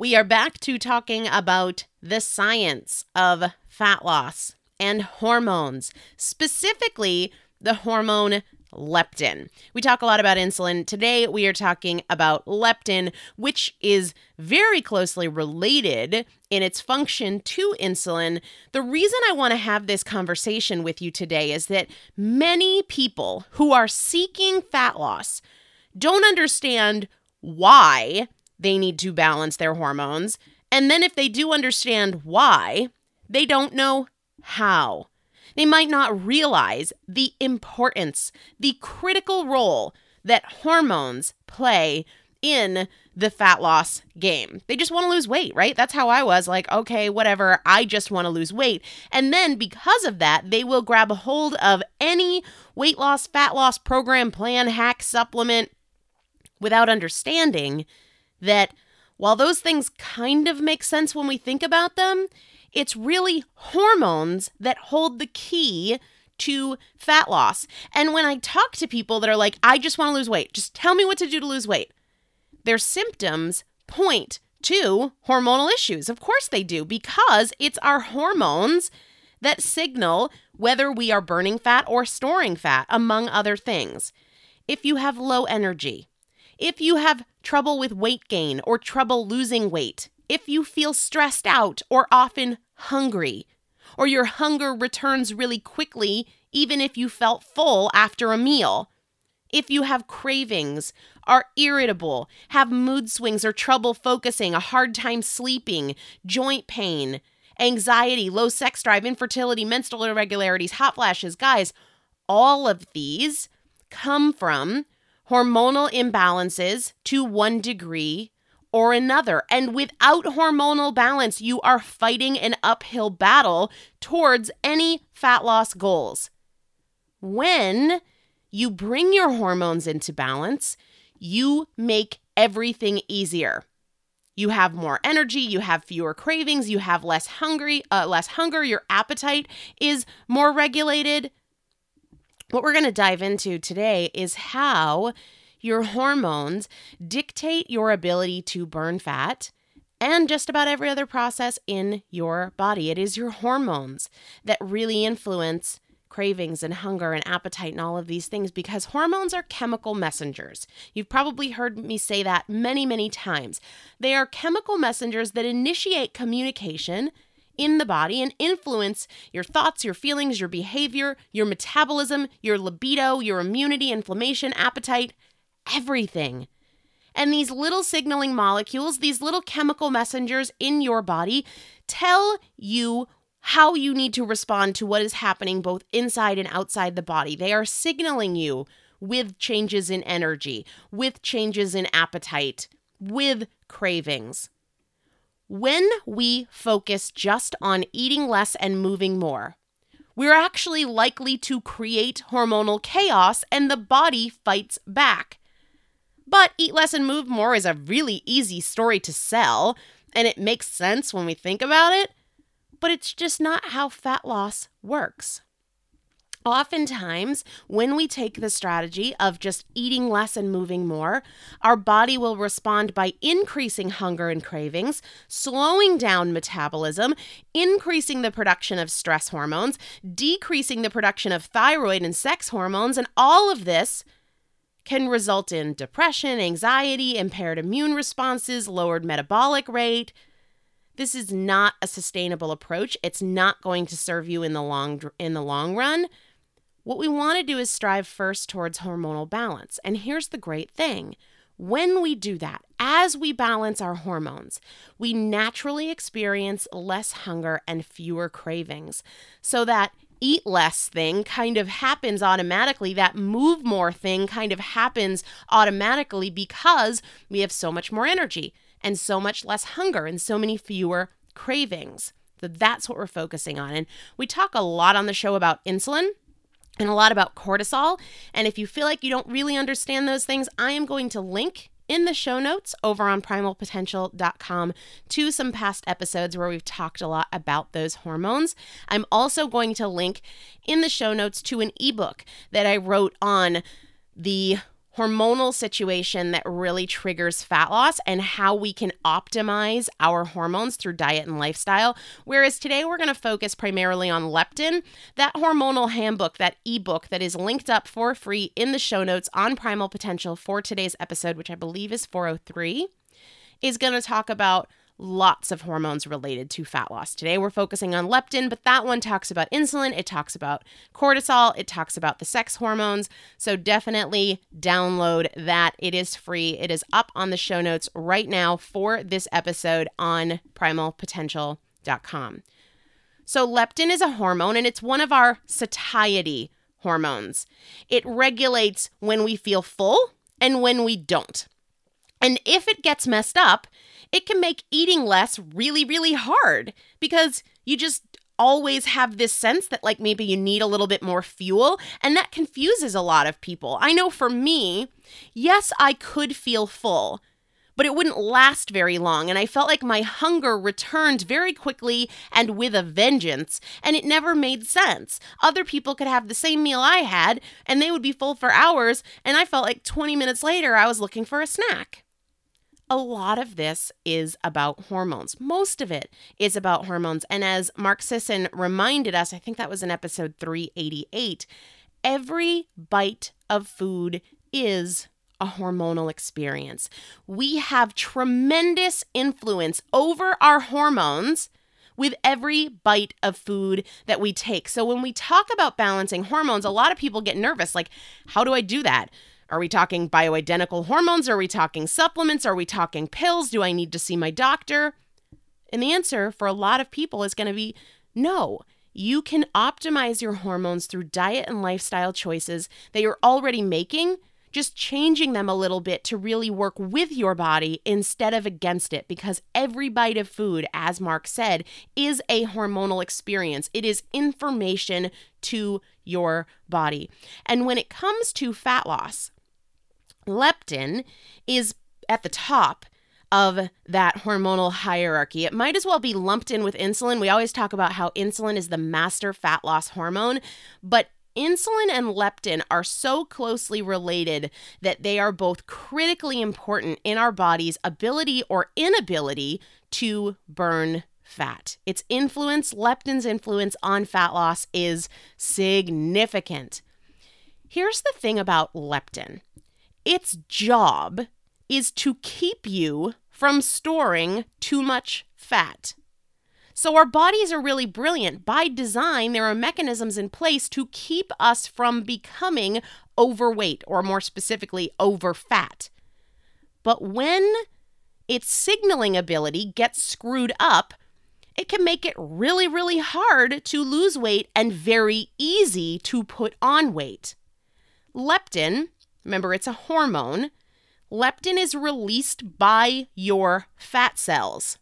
we are back to talking about the science of fat loss. and hormones, specifically the hormone leptin. We talk a lot about insulin. Today, we are talking about leptin, which is very closely related in its function to insulin. The reason I want to have this conversation with you today is that many people who are seeking fat loss don't understand why they need to balance their hormones. And then, if they do understand why, they don't know how. They might not realize the importance, the critical role that hormones play in the fat loss game. They just want to lose weight, right? That's how I was like, okay, whatever, I just want to lose weight. And then because of that, they will grab a hold of any weight loss, fat loss program, plan, hack, supplement without understanding that while those things kind of make sense when we think about them, it's really hormones that hold the key to fat loss. And when I talk to people that are like, I just want to lose weight, just tell me what to do to lose weight, their symptoms point to hormonal issues. Of course they do, because it's our hormones that signal whether we are burning fat or storing fat, among other things. If you have low energy, if you have trouble with weight gain or trouble losing weight, if you feel stressed out or often hungry, or your hunger returns really quickly, even if you felt full after a meal. If you have cravings, are irritable, have mood swings or trouble focusing, a hard time sleeping, joint pain, anxiety, low sex drive, infertility, menstrual irregularities, hot flashes, guys, all of these come from hormonal imbalances to one degree or another. And without hormonal balance, you are fighting an uphill battle towards any fat loss goals. When you bring your hormones into balance, you make everything easier. You have more energy, you have fewer cravings, you have less hungry, uh, less hunger, your appetite is more regulated. What we're going to dive into today is how your hormones dictate your ability to burn fat and just about every other process in your body. It is your hormones that really influence cravings and hunger and appetite and all of these things because hormones are chemical messengers. You've probably heard me say that many, many times. They are chemical messengers that initiate communication in the body and influence your thoughts, your feelings, your behavior, your metabolism, your libido, your immunity, inflammation, appetite, everything. And these little signaling molecules, these little chemical messengers in your body, tell you how you need to respond to what is happening both inside and outside the body. They are signaling you with changes in energy, with changes in appetite, with cravings. When we focus just on eating less and moving more, we're actually likely to create hormonal chaos and the body fights back. But Eat Less and Move More is a really easy story to sell, and it makes sense when we think about it, but it's just not how fat loss works. Oftentimes, when we take the strategy of just eating less and moving more, our body will respond by increasing hunger and cravings, slowing down metabolism, increasing the production of stress hormones, decreasing the production of thyroid and sex hormones, and all of this can result in depression, anxiety, impaired immune responses, lowered metabolic rate. This is not a sustainable approach. It's not going to serve you in the long in the long run. What we want to do is strive first towards hormonal balance. And here's the great thing. When we do that, as we balance our hormones, we naturally experience less hunger and fewer cravings. So that eat less thing kind of happens automatically. That move more thing kind of happens automatically because we have so much more energy and so much less hunger and so many fewer cravings. So that's what we're focusing on. And we talk a lot on the show about insulin and a lot about cortisol. And if you feel like you don't really understand those things, I am going to link in the show notes over on primalpotential.com to some past episodes where we've talked a lot about those hormones. I'm also going to link in the show notes to an ebook that I wrote on the hormonal situation that really triggers fat loss and how we can optimize our hormones through diet and lifestyle. Whereas today we're going to focus primarily on leptin, that hormonal handbook, that ebook that is linked up for free in the show notes on Primal Potential for today's episode, which I believe is 403, is going to talk about lots of hormones related to fat loss. Today we're focusing on leptin, but that one talks about insulin, it talks about cortisol, it talks about the sex hormones. So definitely download that. It is free. It is up on the show notes right now for this episode on primalpotential.com. So leptin is a hormone and it's one of our satiety hormones. It regulates when we feel full and when we don't. And if it gets messed up, it can make eating less really, really hard because you just always have this sense that like maybe you need a little bit more fuel and that confuses a lot of people. I know for me, yes, I could feel full, but it wouldn't last very long and I felt like my hunger returned very quickly and with a vengeance and it never made sense. Other people could have the same meal I had and they would be full for hours and I felt like 20 minutes later I was looking for a snack a lot of this is about hormones. Most of it is about hormones. And as Mark Sisson reminded us, I think that was in episode 388, every bite of food is a hormonal experience. We have tremendous influence over our hormones with every bite of food that we take. So when we talk about balancing hormones, a lot of people get nervous like, how do I do that? Are we talking bioidentical hormones? Are we talking supplements? Are we talking pills? Do I need to see my doctor? And the answer for a lot of people is going to be no. You can optimize your hormones through diet and lifestyle choices that you're already making, just changing them a little bit to really work with your body instead of against it. Because every bite of food, as Mark said, is a hormonal experience, it is information to your body. And when it comes to fat loss, leptin is at the top of that hormonal hierarchy. It might as well be lumped in with insulin. We always talk about how insulin is the master fat loss hormone, but insulin and leptin are so closely related that they are both critically important in our body's ability or inability to burn fat. Its influence, leptin's influence on fat loss is significant. Here's the thing about leptin its job is to keep you from storing too much fat. So, our bodies are really brilliant. By design, there are mechanisms in place to keep us from becoming overweight, or more specifically, over fat. But when its signaling ability gets screwed up, it can make it really, really hard to lose weight and very easy to put on weight. Leptin Remember, it's a hormone. Leptin is released by your fat cells.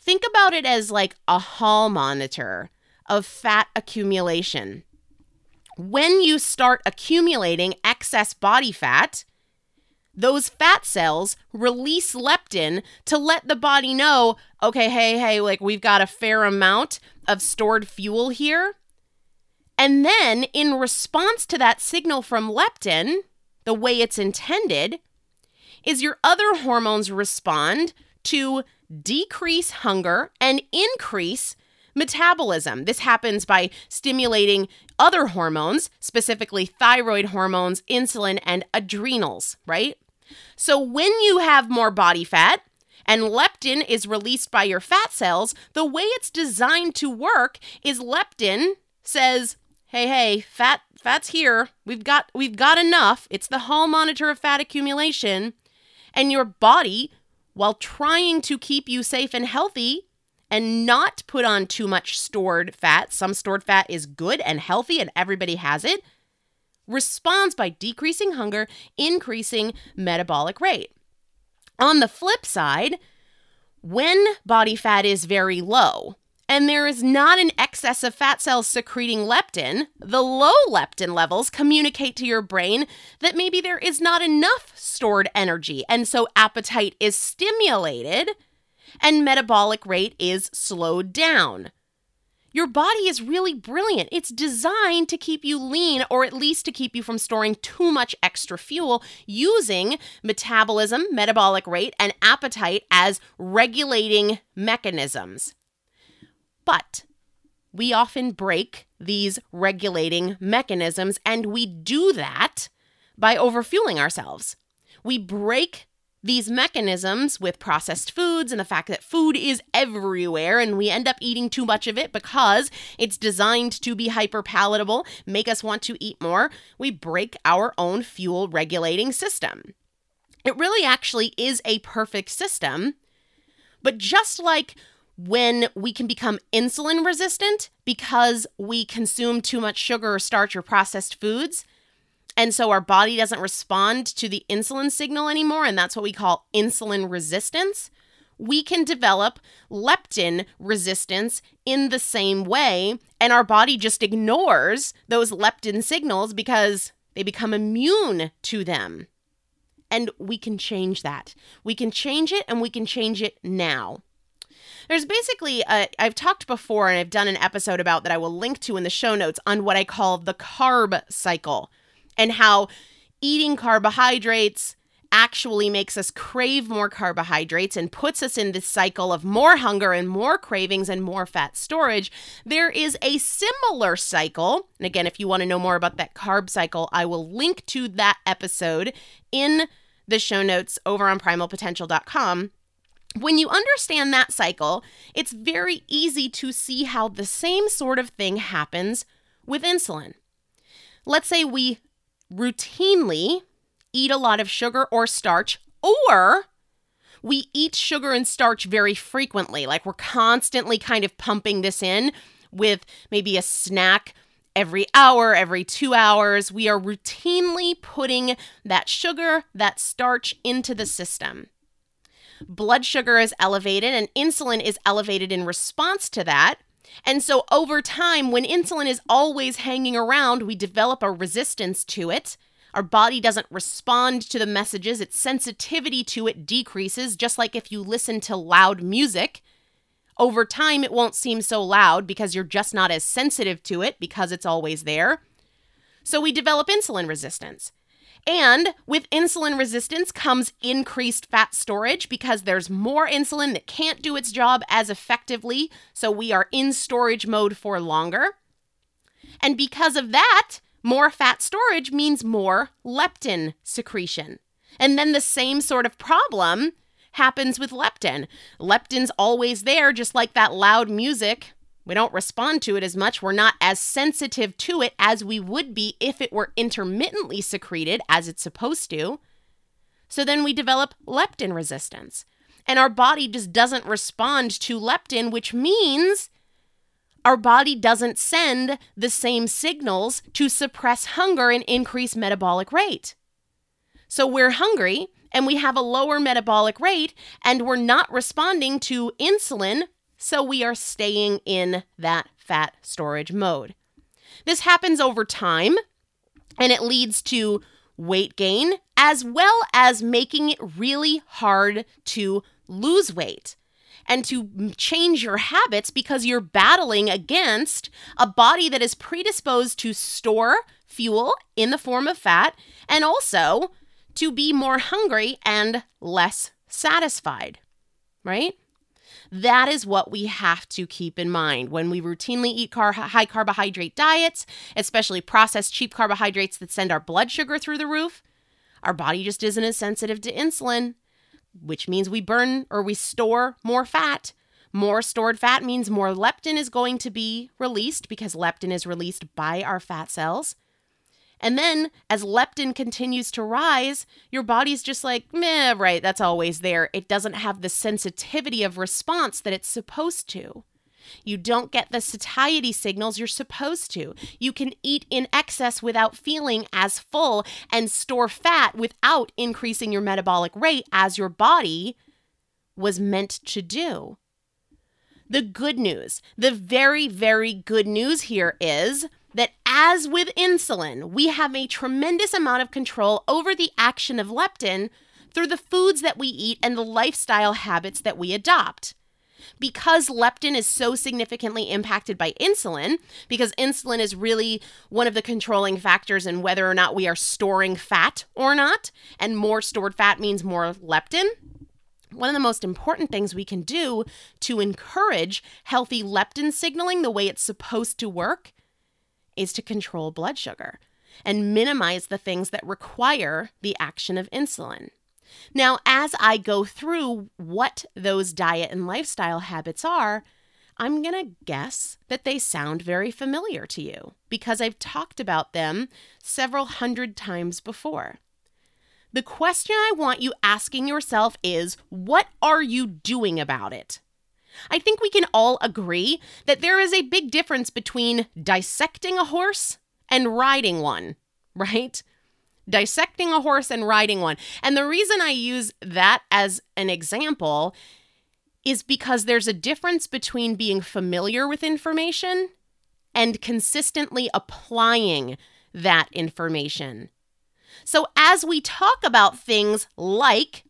Think about it as like a hall monitor of fat accumulation. When you start accumulating excess body fat, those fat cells release leptin to let the body know, okay, hey, hey, like we've got a fair amount of stored fuel here. And then, in response to that signal from leptin, the way it's intended, is your other hormones respond to decrease hunger and increase metabolism. This happens by stimulating other hormones, specifically thyroid hormones, insulin, and adrenals, right? So when you have more body fat, and leptin is released by your fat cells, the way it's designed to work is leptin says, hey, hey, fat fat's here. We've got we've got enough. It's the hall monitor of fat accumulation. And your body, while trying to keep you safe and healthy and not put on too much stored fat, some stored fat is good and healthy and everybody has it, responds by decreasing hunger, increasing metabolic rate. On the flip side, when body fat is very low, and there is not an excess of fat cells secreting leptin, the low leptin levels communicate to your brain that maybe there is not enough stored energy. And so appetite is stimulated and metabolic rate is slowed down. Your body is really brilliant. It's designed to keep you lean or at least to keep you from storing too much extra fuel using metabolism, metabolic rate, and appetite as regulating mechanisms. But we often break these regulating mechanisms, and we do that by overfueling ourselves. We break these mechanisms with processed foods and the fact that food is everywhere and we end up eating too much of it because it's designed to be hyper palatable, make us want to eat more, we break our own fuel regulating system. It really actually is a perfect system, but just like when we can become insulin resistant because we consume too much sugar or starch or processed foods, and so our body doesn't respond to the insulin signal anymore, and that's what we call insulin resistance. We can develop leptin resistance in the same way, and our body just ignores those leptin signals because they become immune to them. And we can change that. We can change it, and we can change it now. There's basically, i have talked before and I've done an episode about that I will link to in the show notes on what I call the carb cycle and how eating carbohydrates actually makes us crave more carbohydrates and puts us in this cycle of more hunger and more cravings and more fat storage. There is a similar cycle. And again, if you want to know more about that carb cycle, I will link to that episode in the show notes over on primalpotential.com. When you understand that cycle, it's very easy to see how the same sort of thing happens with insulin. Let's say we routinely eat a lot of sugar or starch, or we eat sugar and starch very frequently. Like we're constantly kind of pumping this in with maybe a snack every hour, every two hours. We are routinely putting that sugar, that starch into the system. Blood sugar is elevated and insulin is elevated in response to that. And so over time, when insulin is always hanging around, we develop a resistance to it. Our body doesn't respond to the messages, its sensitivity to it decreases, just like if you listen to loud music. Over time, it won't seem so loud because you're just not as sensitive to it because it's always there. So we develop insulin resistance. And with insulin resistance comes increased fat storage because there's more insulin that can't do its job as effectively. So we are in storage mode for longer. And because of that, more fat storage means more leptin secretion. And then the same sort of problem happens with leptin. Leptin's always there, just like that loud music we don't respond to it as much. We're not as sensitive to it as we would be if it were intermittently secreted as it's supposed to. So then we develop leptin resistance. And our body just doesn't respond to leptin, which means our body doesn't send the same signals to suppress hunger and increase metabolic rate. So we're hungry and we have a lower metabolic rate and we're not responding to insulin so we are staying in that fat storage mode. This happens over time and it leads to weight gain as well as making it really hard to lose weight and to change your habits because you're battling against a body that is predisposed to store fuel in the form of fat and also to be more hungry and less satisfied, right? That is what we have to keep in mind when we routinely eat car- high carbohydrate diets, especially processed cheap carbohydrates that send our blood sugar through the roof. Our body just isn't as sensitive to insulin, which means we burn or we store more fat. More stored fat means more leptin is going to be released because leptin is released by our fat cells. And then as leptin continues to rise, your body's just like, meh, right, that's always there. It doesn't have the sensitivity of response that it's supposed to. You don't get the satiety signals you're supposed to. You can eat in excess without feeling as full and store fat without increasing your metabolic rate as your body was meant to do. The good news, the very, very good news here is that as with insulin, we have a tremendous amount of control over the action of leptin through the foods that we eat and the lifestyle habits that we adopt. because leptin is so significantly impacted by insulin, because insulin is really one of the controlling factors in whether or not we are storing fat or not, and more stored fat means more leptin. One of the most important things we can do to encourage healthy leptin signaling the way it's supposed to work is to control blood sugar and minimize the things that require the action of insulin. Now, as I go through what those diet and lifestyle habits are, I'm going to guess that they sound very familiar to you because I've talked about them several hundred times before. The question I want you asking yourself is what are you doing about it? I think we can all agree that there is a big difference between dissecting a horse and riding one, right? dissecting a horse and riding one. And the reason I use that as an example is because there's a difference between being familiar with information and consistently applying that information. So, as we talk about things like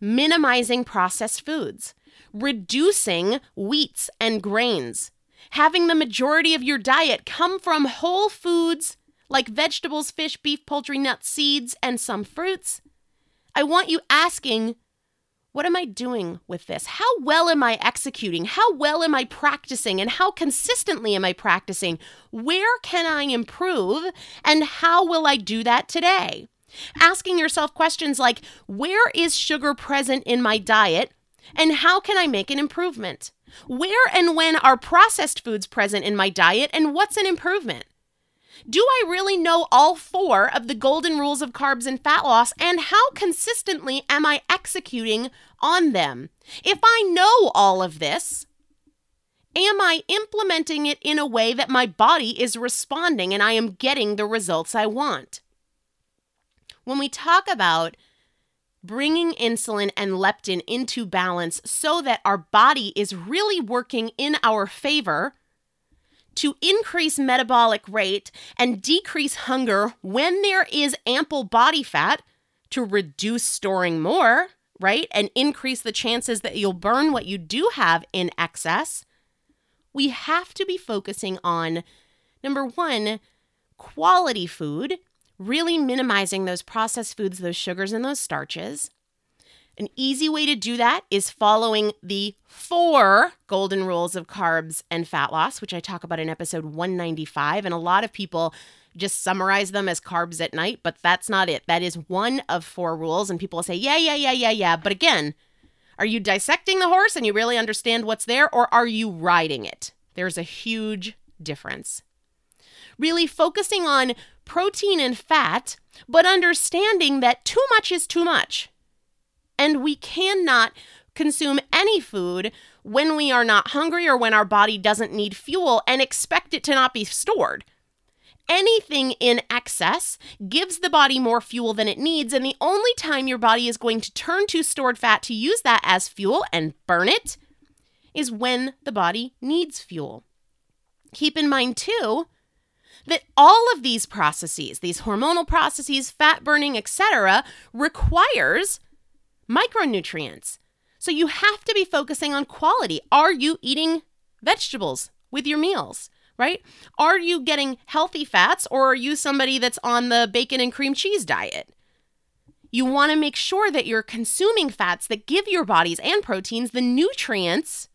minimizing processed foods, reducing wheats and grains, having the majority of your diet come from whole foods like vegetables, fish, beef, poultry, nuts, seeds, and some fruits. I want you asking, what am I doing with this? How well am I executing? How well am I practicing? And how consistently am I practicing? Where can I improve? And how will I do that today? Asking yourself questions like, where is sugar present in my diet? And how can I make an improvement? Where and when are processed foods present in my diet? And what's an improvement? Do I really know all four of the golden rules of carbs and fat loss, and how consistently am I executing on them? If I know all of this, am I implementing it in a way that my body is responding and I am getting the results I want? When we talk about bringing insulin and leptin into balance so that our body is really working in our favor, to increase metabolic rate and decrease hunger when there is ample body fat to reduce storing more, right? And increase the chances that you'll burn what you do have in excess. We have to be focusing on number one, quality food, really minimizing those processed foods, those sugars, and those starches. An easy way to do that is following the four golden rules of carbs and fat loss, which I talk about in episode 195. And a lot of people just summarize them as carbs at night, but that's not it. That is one of four rules. And people say, yeah, yeah, yeah, yeah, yeah. But again, are you dissecting the horse and you really understand what's there, or are you riding it? There's a huge difference. Really focusing on protein and fat, but understanding that too much is too much. And we cannot consume any food when we are not hungry or when our body doesn't need fuel and expect it to not be stored. Anything in excess gives the body more fuel than it needs, and the only time your body is going to turn to stored fat to use that as fuel and burn it is when the body needs fuel. Keep in mind, too, that all of these processes, these hormonal processes, fat burning, etc., requires micronutrients. So you have to be focusing on quality. Are you eating vegetables with your meals? Right? Are you getting healthy fats or are you somebody that's on the bacon and cream cheese diet? You want to make sure that you're consuming fats that give your bodies and proteins the nutrients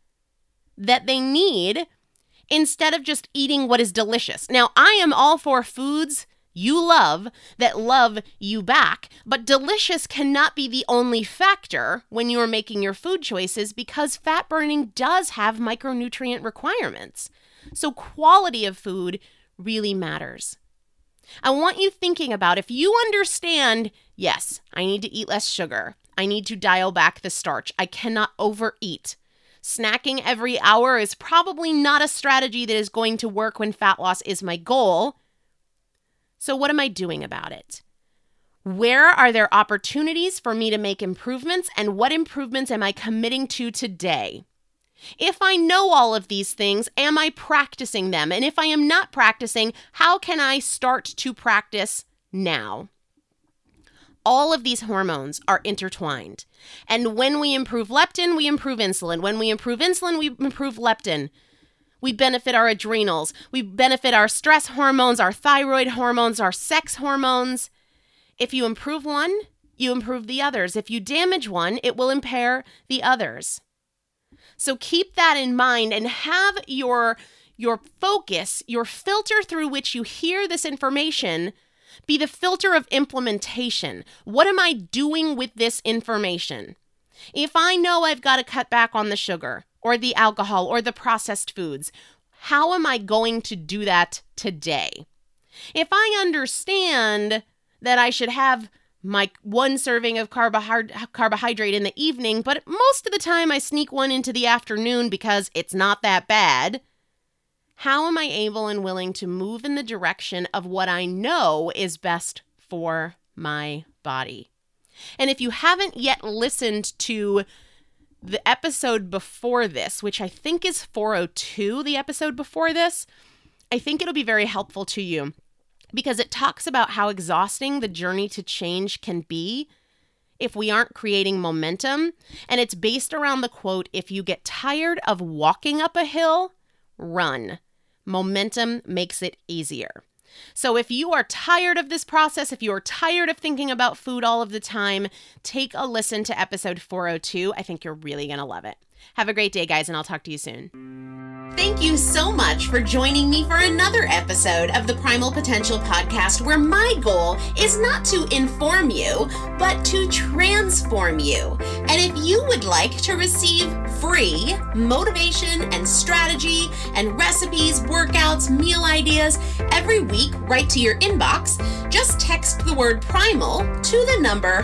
that they need instead of just eating what is delicious. Now, I am all for foods you love that love you back. But delicious cannot be the only factor when you are making your food choices because fat burning does have micronutrient requirements. So, quality of food really matters. I want you thinking about if you understand, yes, I need to eat less sugar. I need to dial back the starch. I cannot overeat. Snacking every hour is probably not a strategy that is going to work when fat loss is my goal. So, what am I doing about it? Where are there opportunities for me to make improvements, and what improvements am I committing to today? If I know all of these things, am I practicing them? And if I am not practicing, how can I start to practice now? All of these hormones are intertwined. And when we improve leptin, we improve insulin. When we improve insulin, we improve leptin. We benefit our adrenals. We benefit our stress hormones, our thyroid hormones, our sex hormones. If you improve one, you improve the others. If you damage one, it will impair the others. So keep that in mind and have your your focus, your filter through which you hear this information be the filter of implementation. What am I doing with this information? If I know I've got to cut back on the sugar or the alcohol or the processed foods, how am I going to do that today? If I understand that I should have my one serving of carbohydrate in the evening, but most of the time I sneak one into the afternoon because it's not that bad. How am I able and willing to move in the direction of what I know is best for my body? And if you haven't yet listened to the episode before this, which I think is 402, the episode before this, I think it'll be very helpful to you because it talks about how exhausting the journey to change can be if we aren't creating momentum. And it's based around the quote if you get tired of walking up a hill, run. Momentum makes it easier. So, if you are tired of this process, if you are tired of thinking about food all of the time, take a listen to episode 402. I think you're really going to love it. Have a great day, guys, and I'll talk to you soon. Thank you so much for joining me for another episode of the Primal Potential Podcast, where my goal is not to inform you, but to transform you. And if you would like to receive free motivation and strategy and recipes, workouts, meal ideas every week right to your inbox, just text the word primal to the number